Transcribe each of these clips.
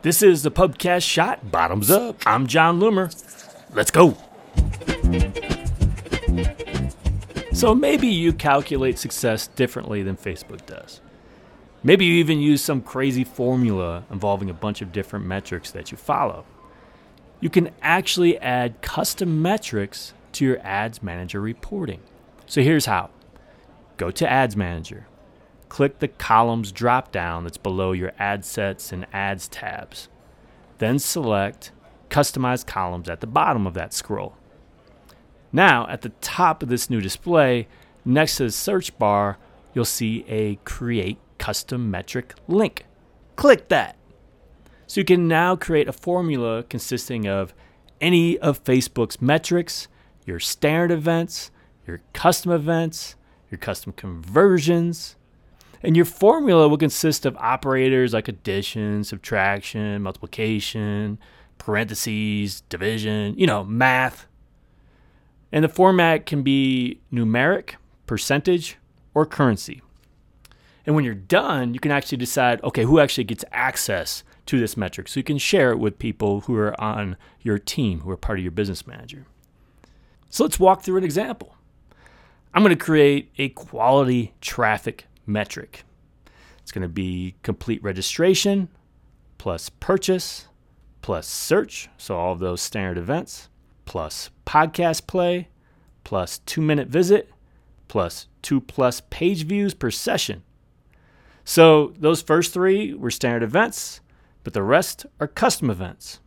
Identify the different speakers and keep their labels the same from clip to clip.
Speaker 1: This is the Pubcast Shot. Bottoms up. I'm Jon Loomer. Let's go. So maybe you calculate success differently than Facebook does. Maybe you even use some crazy formula involving a bunch of different metrics that you follow. You can actually add custom metrics to your Ads Manager reporting. So here's how go to Ads Manager, click the columns drop down that's below your ad sets and ads tabs. Then select Customize Columns at the bottom of that scroll. Now, at the top of this new display, next to the search bar, you'll see a Create Custom Metric link. Click that. So you can now create a formula consisting of any of Facebook's metrics, your standard events, your custom events, your custom conversions, and your formula will consist of operators like addition, subtraction, multiplication, parentheses, division, you know, math. And the format can be numeric, percentage, or currency. And when you're done, you can actually decide okay, who actually gets access to this metric. So you can share it with people who are on your team, who are part of your business manager. So let's walk through an example. I'm going to create a quality traffic metric. It's going to be complete registration plus purchase plus search, so all of those standard events, plus podcast play plus two minute visit plus two plus page views per session. So those first three were standard events, but the rest are custom events.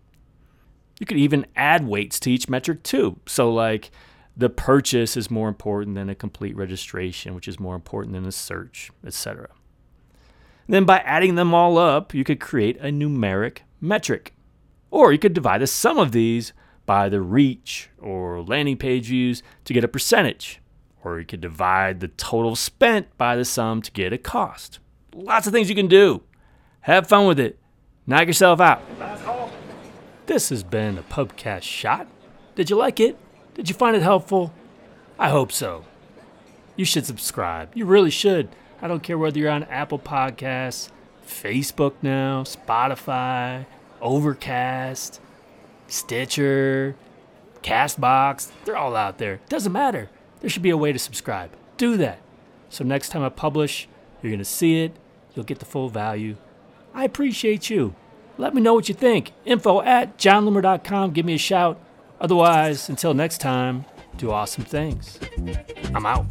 Speaker 1: You could even add weights to each metric too. So, like, the purchase is more important than a complete registration, which is more important than a search, etc. Then by adding them all up, you could create a numeric metric. Or you could divide the sum of these by the reach or landing page views to get a percentage. Or you could divide the total spent by the sum to get a cost. Lots of things you can do. Have fun with it. Knock yourself out. This has been a Pubcast Shot. Did you like it? Did you find it helpful? I hope so. You should subscribe. You really should. I don't care whether you're on Apple Podcasts, Facebook now, Spotify, Overcast, Stitcher, Castbox. They're all out there. Doesn't matter. There should be a way to subscribe. Do that. So next time I publish, you're going to see it. You'll get the full value. I appreciate you. Let me know what you think. Info at jonloomer.com. Give me a shout. Otherwise, until next time, do awesome things. I'm out.